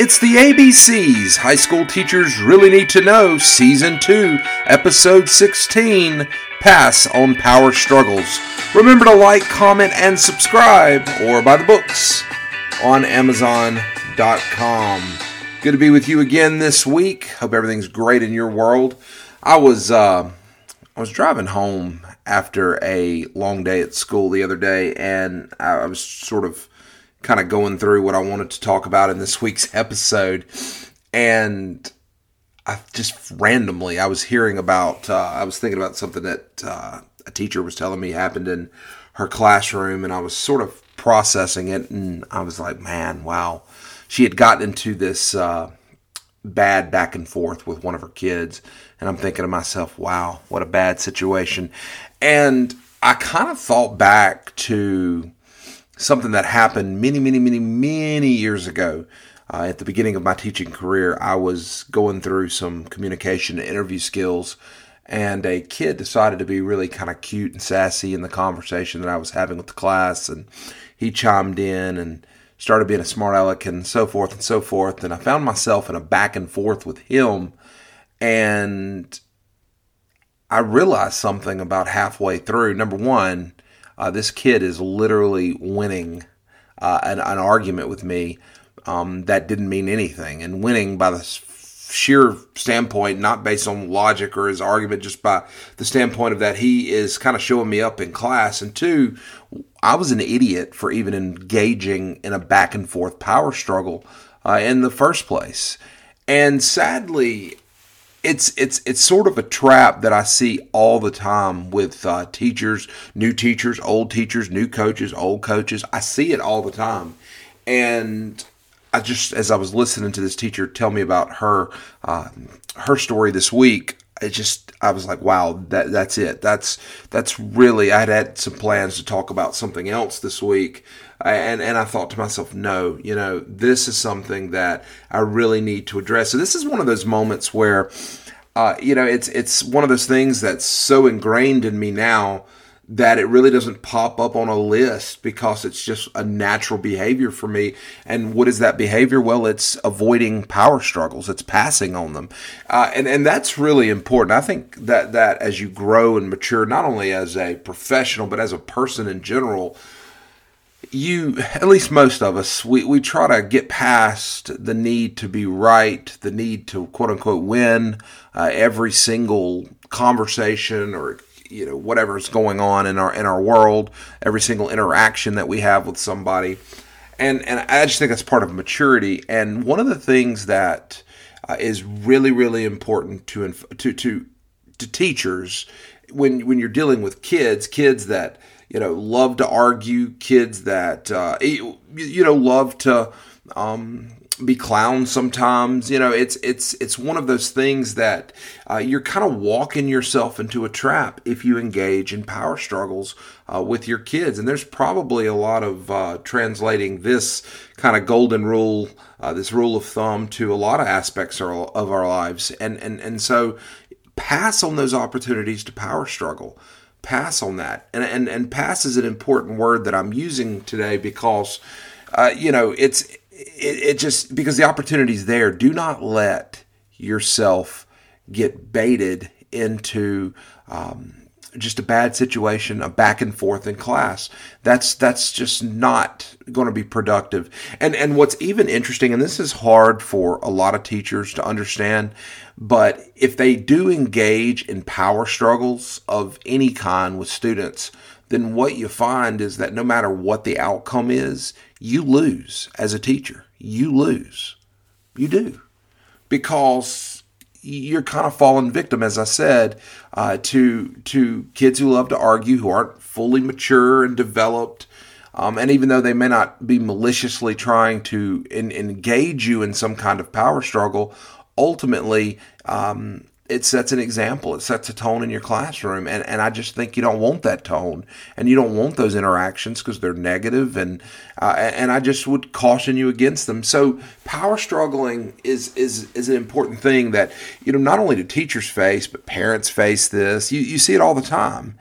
It's the ABCs High School Teachers Really Need to Know, Season 2, Episode 16 Pass on Power Struggles. Remember to like, comment, and subscribe or buy the books on Amazon.com. Good to be with you again this week. Hope everything's great in your world. I was uh, I was driving home after a long day at school the other day, and I was sort of kind of going through what I wanted to talk about in this week's episode, and I just randomly I was hearing about uh, I was thinking about something that uh, a teacher was telling me happened in her classroom, and I was sort of processing it, and I was like, man, wow she had gotten into this uh, bad back and forth with one of her kids. And I'm thinking to myself, wow, what a bad situation. And I kind of thought back to something that happened many, many, many, many years ago. Uh, at the beginning of my teaching career, I was going through some communication and interview skills, and a kid decided to be really kind of cute and sassy in the conversation that I was having with the class. And he chimed in and started being a smart aleck and so forth and so forth. And I found myself in a back and forth with him. And I realized something about halfway through. Number one, uh, this kid is literally winning uh, an, an, argument with me um, that didn't mean anything. And winning by the sheer standpoint, not based on logic or his argument, just by the standpoint of that he is kind of showing me up in class. And two, I was an idiot for even engaging in a back and forth power struggle uh, in the first place. And sadly, it's it's it's sort of a trap that I see all the time with uh, teachers, new teachers, old teachers, new coaches, old coaches. I see it all the time, and I just as I was listening to this teacher tell me about her uh, her story this week, it just I was like, wow, that that's it. That's that's really I had had some plans to talk about something else this week, and and I thought to myself, no, you know, this is something that I really need to address. So this is one of those moments where, uh, you know, it's it's one of those things that's so ingrained in me now that it really doesn't pop up on a list because it's just a natural behavior for me. And what is that behavior? Well, it's avoiding power struggles. It's passing on them, uh, and and that's really important. I think that that as you grow and mature, not only as a professional but as a person in general, you at least most of us we, we try to get past the need to be right, the need to quote unquote win uh, every single conversation or you know whatever's going on in our in our world, every single interaction that we have with somebody, and and I just think that's part of maturity. And one of the things that uh, is really really important to to to to teachers when when you're dealing with kids, kids that you know love to argue, kids that uh, you know love to um, be clowns sometimes. You know, it's it's it's one of those things that uh, you're kind of walking yourself into a trap if you engage in power struggles uh, with your kids. And there's probably a lot of uh, translating this kind of golden rule, uh, this rule of thumb, to a lot of aspects of our, lives. And and and so pass on those opportunities to power struggle. Pass on that, and and and pass is an important word that I'm using today because. Uh, you know, it's it, it just because the opportunity is there. Do not let yourself get baited into um, just a bad situation, a back and forth in class. That's that's just not going to be productive. And and what's even interesting, and this is hard for a lot of teachers to understand, but if they do engage in power struggles of any kind with students, then what you find is that no matter what the outcome is, you lose as a teacher. You lose. You do. Because you're kind of falling victim, as I said, uh, to to kids who love to argue, who aren't fully mature and developed, um, and even though they may not be maliciously trying to in, engage you in some kind of power struggle, ultimately um, it sets an example. It sets a tone in your classroom. And, and I just think you don't want that tone and you don't want those interactions because they're negative and, uh, and I just would caution you against them. So power struggling is, is, is an important thing that, you know, not only do teachers face, but parents face this. You, you see it all the time.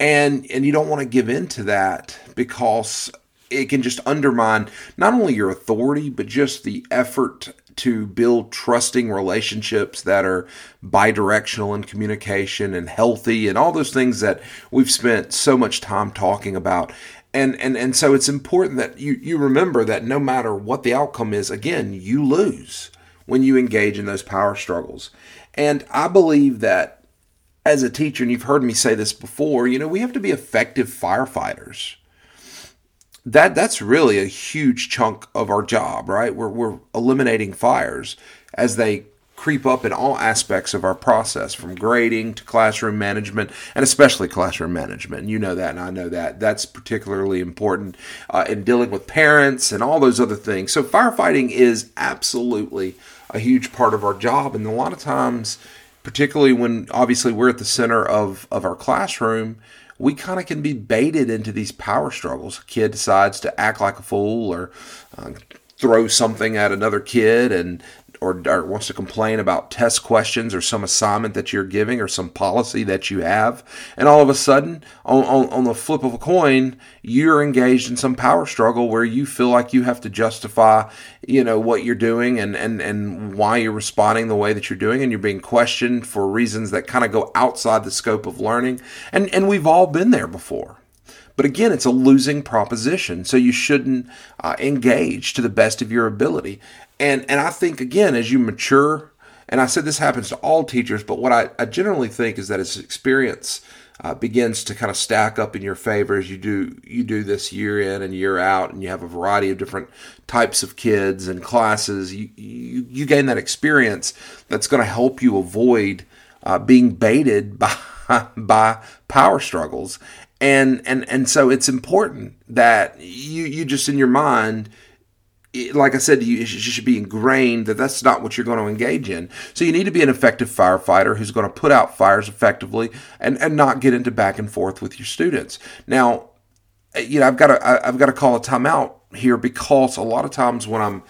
And, and you don't want to give in to that because it can just undermine not only your authority, but just the effort to build trusting relationships that are bidirectional in communication and healthy and all those things that we've spent so much time talking about. And, and, and so it's important that you, you remember that no matter what the outcome is, again, you lose when you engage in those power struggles. And I believe that as a teacher, and you've heard me say this before, you know, we have to be effective firefighters that that's really a huge chunk of our job, right? We're we're eliminating fires as they creep up in all aspects of our process, from grading to classroom management, and especially classroom management. You know that, and I know that. That's particularly important uh, in dealing with parents and all those other things. So firefighting is absolutely a huge part of our job, and a lot of times, particularly when obviously we're at the center of of our classroom we kind of can be baited into these power struggles. A kid decides to act like a fool or uh, throw something at another kid and or, or, wants to complain about test questions or some assignment that you're giving or some policy that you have, and all of a sudden, on, on, on, the flip of a coin, you're engaged in some power struggle where you feel like you have to justify, you know, what you're doing and and and why you're responding the way that you're doing, and you're being questioned for reasons that kind of go outside the scope of learning, and and we've all been there before. But again, it's a losing proposition, so you shouldn't uh, engage to the best of your ability. And and I think again, as you mature, and I said this happens to all teachers, but what I, I generally think is that as experience uh, begins to kind of stack up in your favor as you do you do this year in and year out, and you have a variety of different types of kids and classes, you you, you gain that experience that's going to help you avoid uh, being baited by by power struggles and and and so it's important that you you just in your mind like I said, you should be ingrained that that's not what you're going to engage in. So you need to be an effective firefighter who's going to put out fires effectively and, and not get into back and forth with your students. Now, eh, you know, I've got to I've got to call a timeout here because a lot of times when I'm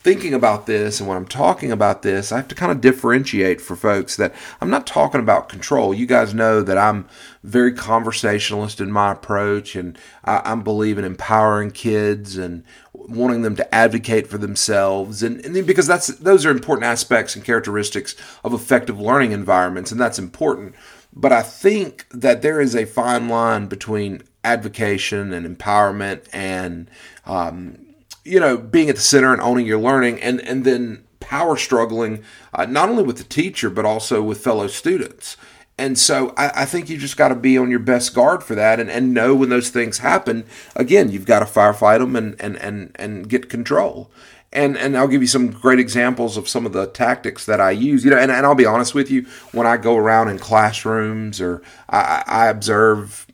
thinking about this and when I'm talking about this, I have to kind of differentiate for folks that I'm not talking about control. You guys know that I'm very conversationalist in my approach, and I, am believing empowering kids and wanting them to advocate for themselves, and, and because that's those are important aspects and characteristics of effective learning environments, and that's important. But I think that there is a fine line between advocation and empowerment and um, you know, being at the center and owning your learning, and and then power struggling uh, not only with the teacher but also with fellow students. And so I, I think you just got to be on your best guard for that and, and know when those things happen. Again, you've got to firefight them and, and, and, and get control. And, and I'll give you some great examples of some of the tactics that I use. You know, and, and I'll be honest with you, when I go around in classrooms or I, I observe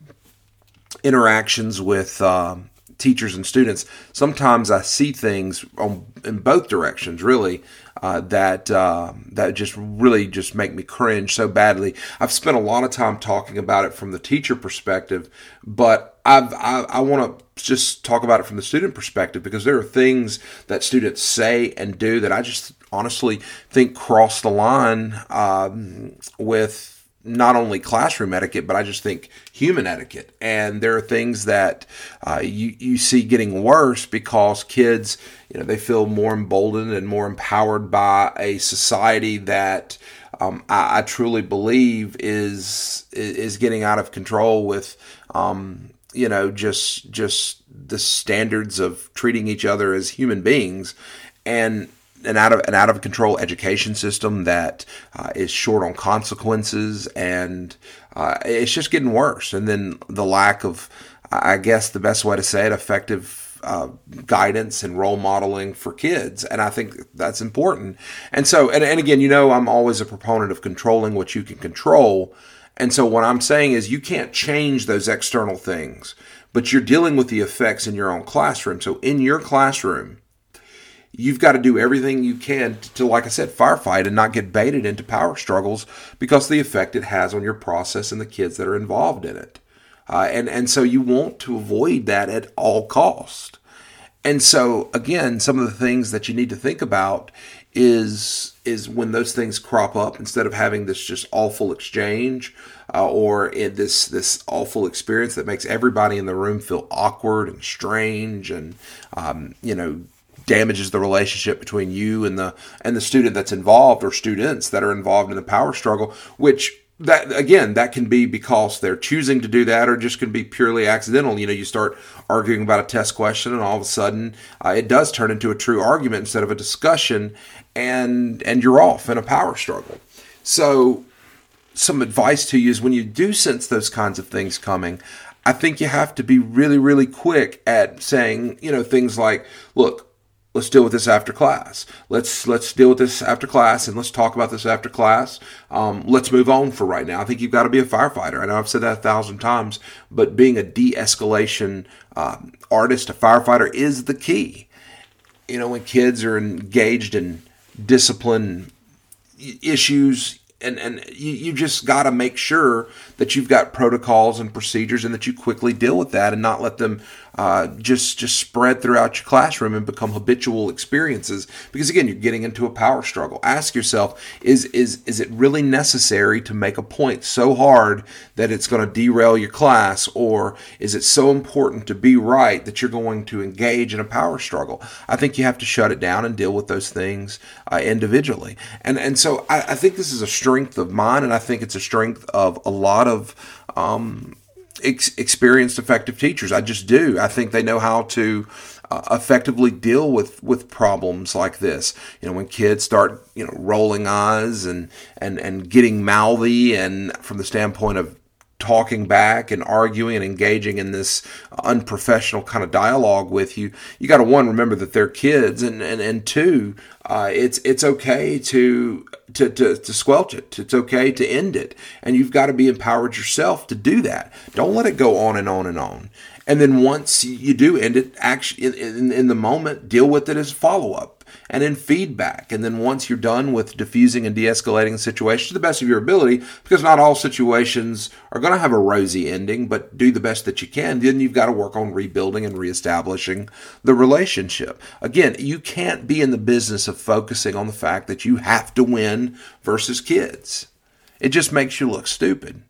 interactions with um, teachers and students, sometimes I see things on, in both directions, really, uh, that uh, that just really just make me cringe so badly. I've spent a lot of time talking about it from the teacher perspective, but I've, I, I want to just talk about it from the student perspective because there are things that students say and do that I just honestly think cross the line um, with not only classroom etiquette, but I just think human etiquette. And there are things that uh, you you see getting worse because kids, you know, they feel more emboldened and more empowered by a society that um, I, I, truly believe is is getting out of control with. Um, you know, just just the standards of treating each other as human beings, and an out of an out of control education system that uh, is short on consequences, and uh, it's just getting worse. And then the lack of, I guess, the best way to say it, effective. Uh, guidance and role modeling for kids. And I think that's important. And so, and, and again, you know, I'm always a proponent of controlling what you can control. And so, what I'm saying is, you can't change those external things, but you're dealing with the effects in your own classroom. So, in your classroom, you've got to do everything you can to, to, like I said, firefight and not get baited into power struggles because the effect it has on your process and the kids that are involved in it. Uh, and and so you want to avoid that at all cost. and so again, some of the things that you need to think about is is when those things crop up instead of having this just awful exchange uh, or this this awful experience that makes everybody in the room feel awkward and strange and um, you know damages the relationship between you and the and the student that's involved or students that are involved in the power struggle which that again that can be because they're choosing to do that or just can be purely accidental. You know you start arguing about a test question and all of a sudden uh, it does turn into a true argument instead of a discussion and and you're off in a power struggle. So some advice to you is when you do sense those kinds of things coming i think you have to be really really quick at saying you know things like look let's deal with this after class. Let's let's deal with this after class, and let's talk about this after class. Um, let's move on for right now. I think you've got to be a firefighter. I know I've said that a thousand times, but being a de-escalation um, artist, a firefighter, is the key. You know, when kids are engaged in discipline issues and and you, you just got to make sure that you've got protocols and procedures and that you quickly deal with that and not let them uh, just just spread throughout your classroom and become habitual experiences. Because again you're getting into a power struggle. Ask yourself is is is it really necessary to make a point so hard that it's going to derail your class? Or is it so important to be right that you're going to engage in a power struggle? I think you have to shut it down and deal with those things uh, individually. And and so I, I, think this is a strength of mine and i think it's a strength of a lot of um, ex- experienced, effective teachers. I just do. I think they know how to uh, effectively deal with with problems like this. You know, when kids start you know rolling eyes and and and getting mouthy, and from the standpoint of talking back and arguing and engaging in this unprofessional kind of dialogue with you, you got to one remember that they're kids, and and and two, uh, it's it's okay to, to to to squelch it. It's okay to end it, and you've got to be empowered yourself to do that. Don't let it go on and on and on. And then once you do end it, actually in, in, in the moment, deal with it as follow up and in feedback. And then once you're done with diffusing and de escalating a situation to the best of your ability, because not all situations are going to have a rosy ending, but do the best that you can, then you've got to work on rebuilding and reestablishing the relationship. Again, you can't be in the business of focusing on the fact that you have to win versus kids. It just makes you look stupid.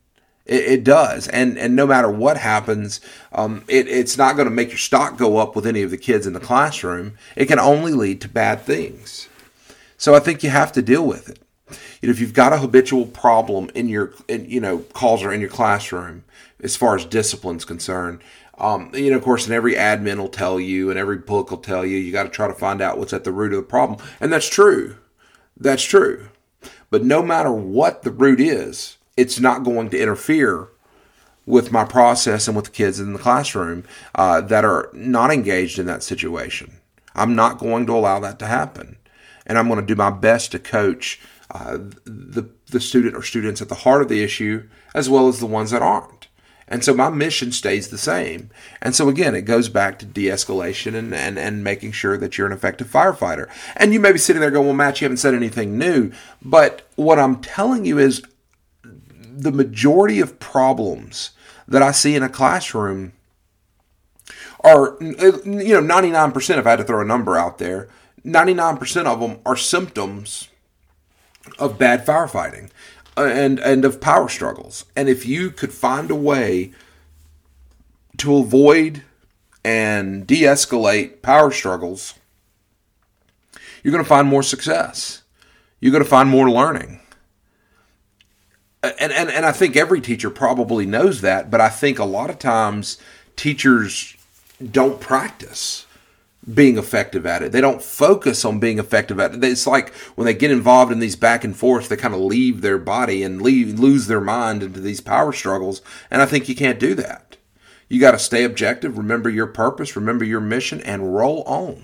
It, it, does, and and no matter what happens, um, it, it's not going to make your stock go up with any of the kids in the classroom. It can only lead to bad things. So I think you have to deal with it. You know, if you've got a habitual problem in your, in, you know, calls are in your classroom as far as discipline's concerned, um, you know, of course, and every admin will tell you, and every book will tell you, you got to try to find out what's at the root of the problem, and that's true. That's true. But no matter what the root is, it's not going to interfere with my process and with the kids in the classroom uh, that are not engaged in that situation. I'm not going to allow that to happen. And I'm going to do my best to coach uh, the, the student or students at the heart of the issue as well as the ones that aren't. And so my mission stays the same. And so again, it goes back to de-escalation and, and, and making sure that you're an effective firefighter. And you may be sitting there going, well, Matt, you haven't said anything new. But what I'm telling you is the majority of problems that I see in a classroom are, you know, 99%, if I had to throw a number out there, 99% of them are symptoms of bad firefighting uh, and, and of power struggles. And if you could find a way to avoid and de escalate power struggles, you're going to find more success. You're going to find more learning and, and and I think every teacher probably knows that, but I think a lot of times teachers don't practice being effective at it. They don't focus on being effective at it. It's like when they get involved in these back and forth, they kind of leave their body and leave lose their mind into these power struggles. And I think you can't do that. You got to stay objective, remember your purpose, remember your mission, and roll on.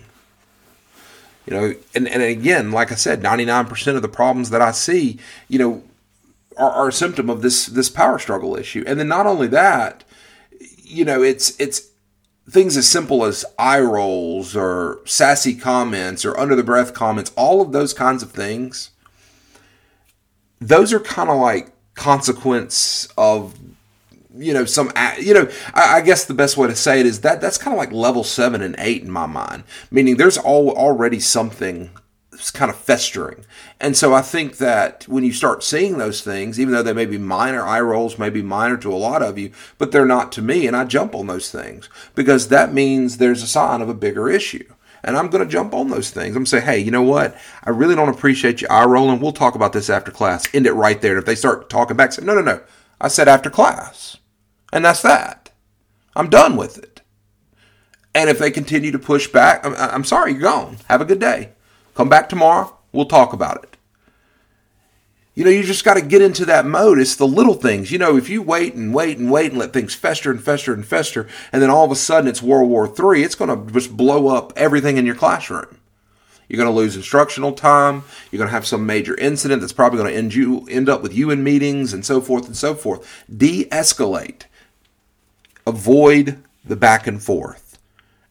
You know, and, and again, like I said, 99% of the problems that I see, you know, are, are a symptom of this this power struggle issue. And then not only that, you know, it's it's things as simple as eye rolls or sassy comments or under the breath comments, all of those kinds of things. Those are kind of like consequence of you know some you know I, I, guess the best way to say it is that that's kind of like level seven and eight in my mind meaning there's all already something kind of festering and so i think that when you start seeing those things even though they may be minor eye rolls may be minor to a lot of you but they're not to me and i jump on those things because that means there's a sign of a bigger issue and I'm going to jump on those things. I'm going to say, hey, you know what? I really don't appreciate you eye rolling. We'll talk about this after class. End it right there. And if they start talking back, say, no, no, no. I said after class. And that's that. I'm done with it. And if they continue to push back, I'm, I'm sorry, you're gone. Have a good day. Come back tomorrow. We'll talk about it. You know, you just got to get into that mode. It's the little things. You know, if you wait and wait and wait and let things fester and fester and fester, and then all of a sudden it's World War III, it's going to just blow up everything in your classroom. You're going to lose instructional time. You're going to have some major incident that's probably going to end you end up with you in meetings and so forth and so forth. De-escalate. Avoid the back and forth,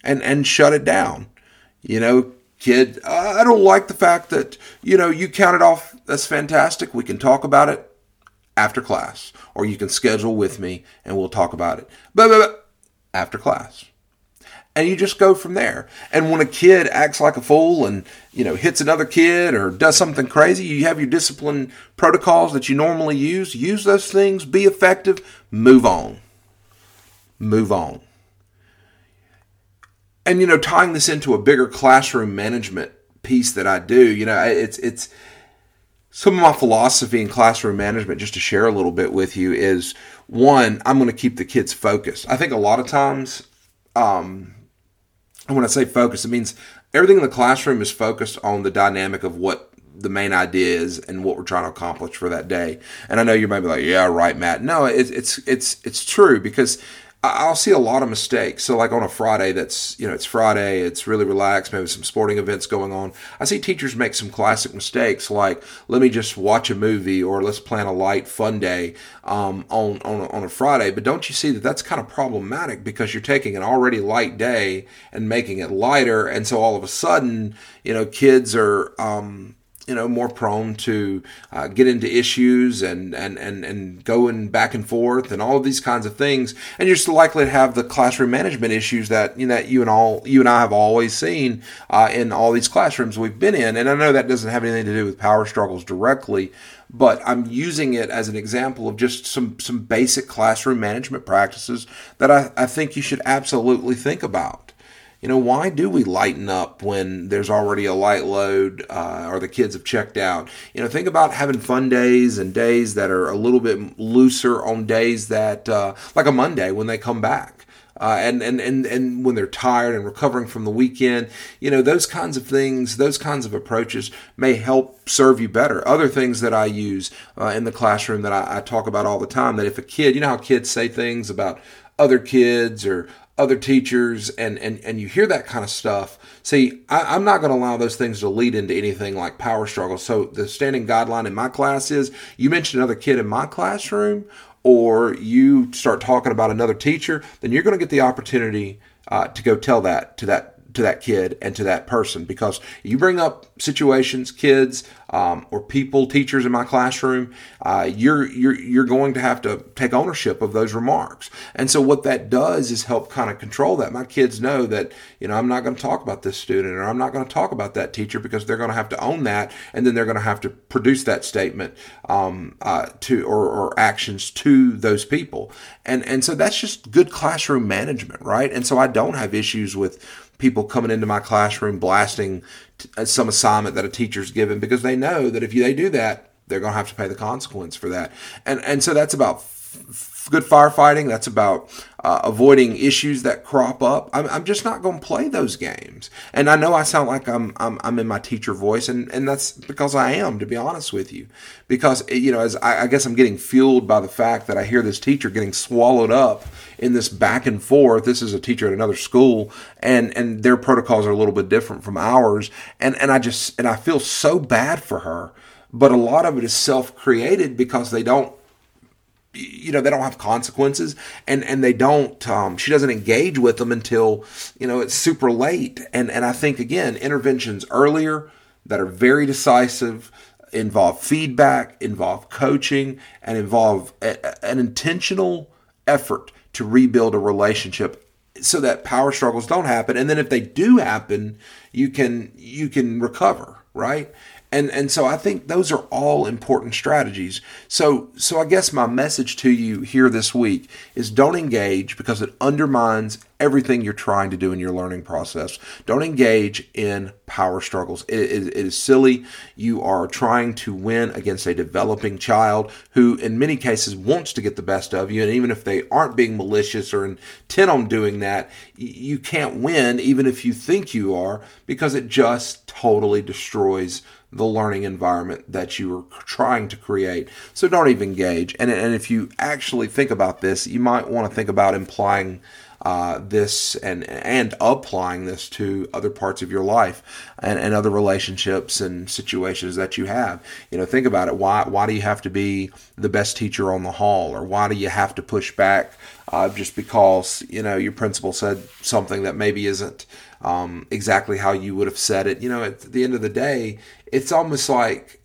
and and shut it down. You know, kid, I don't like the fact that you know you counted off. That's fantastic. We can talk about it after class, or you can schedule with me and we'll talk about it. But, after class and you just go from there. And when a kid acts like a fool and you know hits another kid or does something crazy, you have your discipline protocols that you normally use. Use those things, be effective, move on. Move on. And you know, tying this into a bigger classroom management piece that I do, you know, it's it's some of my philosophy in classroom management just to share a little bit with you is one i'm going to keep the kids focused i think a lot of times um, when I say focus, it means everything in the classroom is focused on the dynamic of what the main idea is and what we're trying to accomplish for that day. And I know you might be like, "Yeah, right, Matt." No, it's it's it's it's true because I'll see a lot of mistakes. So, like on a Friday, that's you know, it's Friday, it's really relaxed, maybe some sporting events going on. I see teachers make some classic mistakes, like let me just watch a movie or let's plan a light, fun day um, on on a, on a Friday. But don't you see that that's kind of problematic because you're taking an already light day and making it lighter, and so all of a sudden, you know, kids are um, you know more prone to uh, get into issues and and and and going back and forth and all of these kinds of things. And you're still likely to have the classroom management issues that you know that you and all you and I have always seen uh, in all these classrooms we've been in. And I know that doesn't have anything to do with power struggles directly but I'm using it as an example of just some some basic classroom management practices that I, I think you should absolutely think about you know, why do we lighten up when there's already a light load uh, or the kids have checked out? You know, think about having fun days and days that are a little bit looser on days that, uh, like a Monday when they come back. Uh, and, and, and, and when they're tired and recovering from the weekend, you know, those kinds of things, those kinds of approaches may help serve you better. Other things that I use uh, in the classroom that I, I talk about all the time that if a kid, you know how kids say things about other kids or other teachers and, and, and you hear that kind of stuff. See, I, am not going to allow those things to lead into anything like power struggle. So the standing guideline in my class is you mention another kid in my classroom or you start talking about another teacher, then you're going to get the opportunity uh, to go tell that to that to that kid and to that person because you bring up situations, kids, um, or people, teachers in my classroom, uh, you're you're you're going to have to take ownership of those remarks. And so what that does is help kind of control that. My kids know that you know I'm not going to talk about this student or I'm not going to talk about that teacher because they're going to have to own that, and then they're going to have to produce that statement um, uh, to or, or actions to those people. And and so that's just good classroom management, right? And so I don't have issues with people coming into my classroom blasting t- uh, some assignment that a teacher's given because they know that if they do that, they're going to have to pay the consequence for that. And and so that's about good firefighting. That's about uh, avoiding issues that crop up. I'm, I'm just not going to play those games. And I know I sound like I'm, I'm, I'm in my teacher voice, and, and that's because I am, to be honest with you. Because, you know, as I, I guess I'm getting fueled by the fact that I hear this teacher getting swallowed up in this back and forth. This is a teacher at another school, and, and their protocols are a little bit different from ours. And, and I just, and I feel so bad for her. But a lot of it is self created because they don't you know they don't have consequences and and they don't um, she doesn't engage with them until you know it's super late. And and i think again interventions earlier that are very decisive involve feedback involve coaching and involve a, an intentional effort to rebuild a relationship so that power struggles don't happen. And then if they do happen you can you can recover right and and so I think those are all important strategies. So so I guess my message to you here this week is don't engage because it undermines everything you're trying to do in your learning process. Don't engage in power struggles. It, it, it is silly. You are trying to win against a developing child who, in many cases, wants to get the best of you. And even if they aren't being malicious or intent on doing that, you can't win, even if you think you are, because it just totally destroys the learning environment that you are trying to create. So don't even gauge. And, and if you actually think about this, you might want to think about implying uh, this and and applying this to other parts of your life and, and other relationships and situations that you have. You know, think about it. Why why do you have to be the best teacher on the hall, or why do you have to push back uh, just because you know your principal said something that maybe isn't um, exactly how you would have said it? You know, at the end of the day, it's almost like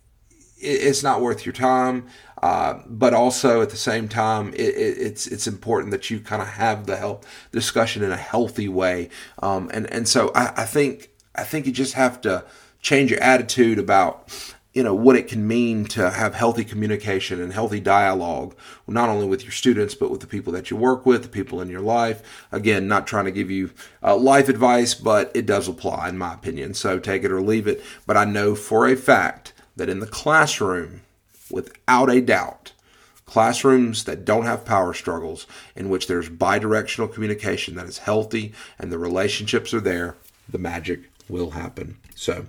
it's not worth your time. Uh, but also at the same time, it, it, it's it's important that you kind of have the help discussion in a healthy way. Um, and and so I, I think I think you just have to change your attitude about you know what it can mean to have healthy communication and healthy dialogue not only with your students but with the people that you work with the people in your life. Again not trying to give you uh, life advice but it does apply in my opinion. So take it or leave it. But i know for a fact that in the classroom without a doubt, classrooms that don't have power struggles, in which there's bidirectional communication that is healthy and the relationships are there, the magic will happen. So,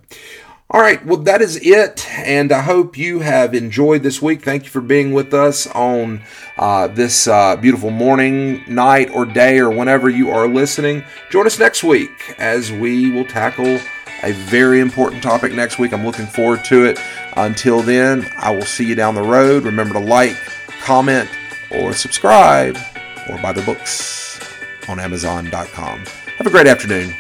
all right, well, that is it. And I hope you have enjoyed this week. Thank you for being with us on uh, this uh, beautiful morning, night, or day, or whenever you are listening. Join us next week as we will tackle a very important topic next week. I'm looking forward to it. Until then, I will see you down the road. Remember to like, comment, or subscribe, or buy the books on Amazon.com. Have a great afternoon.